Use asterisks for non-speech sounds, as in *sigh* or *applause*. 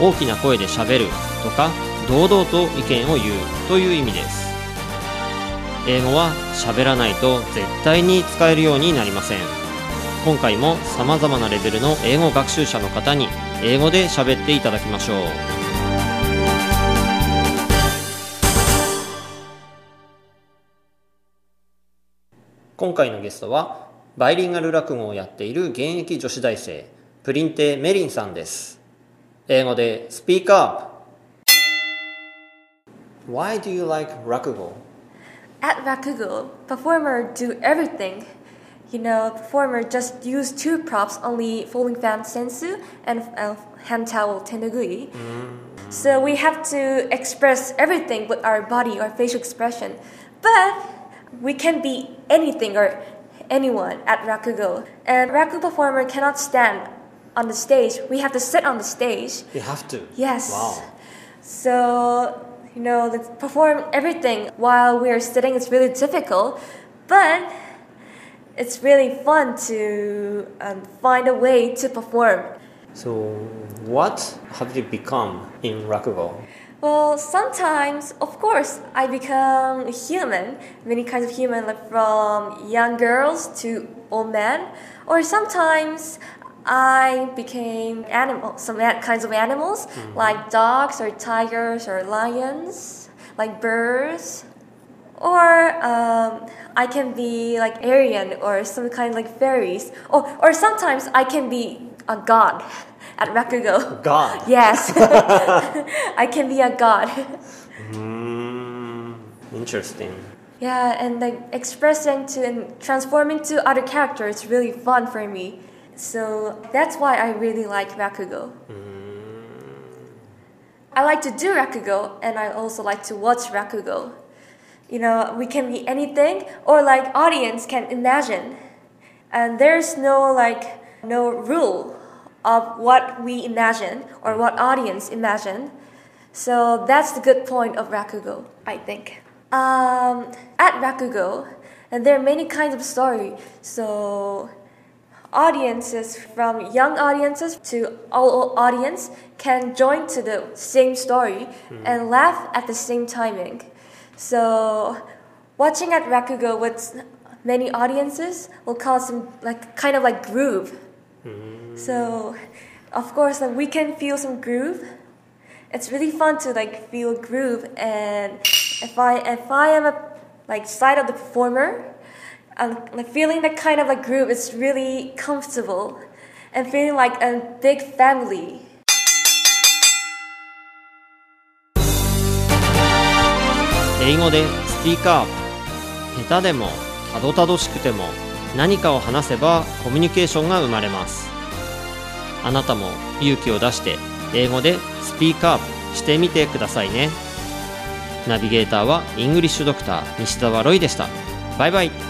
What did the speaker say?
大きな声でしゃべるとか堂々と意見を言うという意味です。英語は喋らないと絶対に使えるようになりません。今回も様々なレベルの英語学習者の方に英語で喋っていただきましょう。今回のゲストはバイリンガル落語をやっている現役女子大生プリンテメリンさんです。英語で Speak Up Why do you like Rakugo? At Rakugo, performer do everything. You know, performer just use two props, only folding fan sensu and uh, hand towel tenugui. Mm. So we have to express everything with our body or facial expression. But we can be anything or anyone at Rakugo. And rakugo performer cannot stand on the stage. We have to sit on the stage. You have to. Yes. Wow. So, you know, perform everything while we're sitting. It's really difficult, but it's really fun to um, find a way to perform. So, what have you become in rakugo? Well, sometimes, of course, I become a human, many kinds of human, like from young girls to old men, or sometimes I became animal, some kinds of animals, like dogs or tigers or lions, like birds, or um, I can be like Aryan or some kind of like fairies, or or sometimes I can be a god *laughs* at Rakugo. God. *laughs* Yes, *laughs* I can be a god. Mm, interesting. Yeah, and like expressing to and transforming to other characters is really fun for me. So that's why I really like Rakugo. I like to do Rakugo and I also like to watch Rakugo. You know, we can be anything or like audience can imagine. And there's no like no rule of what we imagine or what audience imagine. So that's the good point of Rakugo, I think. Um, at Rakugo, and there are many kinds of story. So audiences from young audiences to all audience can join to the same story hmm. and laugh at the same timing. So watching at Rakugo with many audiences will cause some like kind of like groove. Hmm. So of course like we can feel some groove. It's really fun to like feel groove and if I if I am a like side of the performer, um, like feeling that kind of like groove is really comfortable and feeling like a big family. 英語でスピーカー下手でもたどたどしくても何かを話せばコミュニケーションが生まれます。あなたも勇気を出して英語でスピーカーしてみてくださいね。ナビゲーターはイングリッシュドクター西澤ロイでした。バイバイ。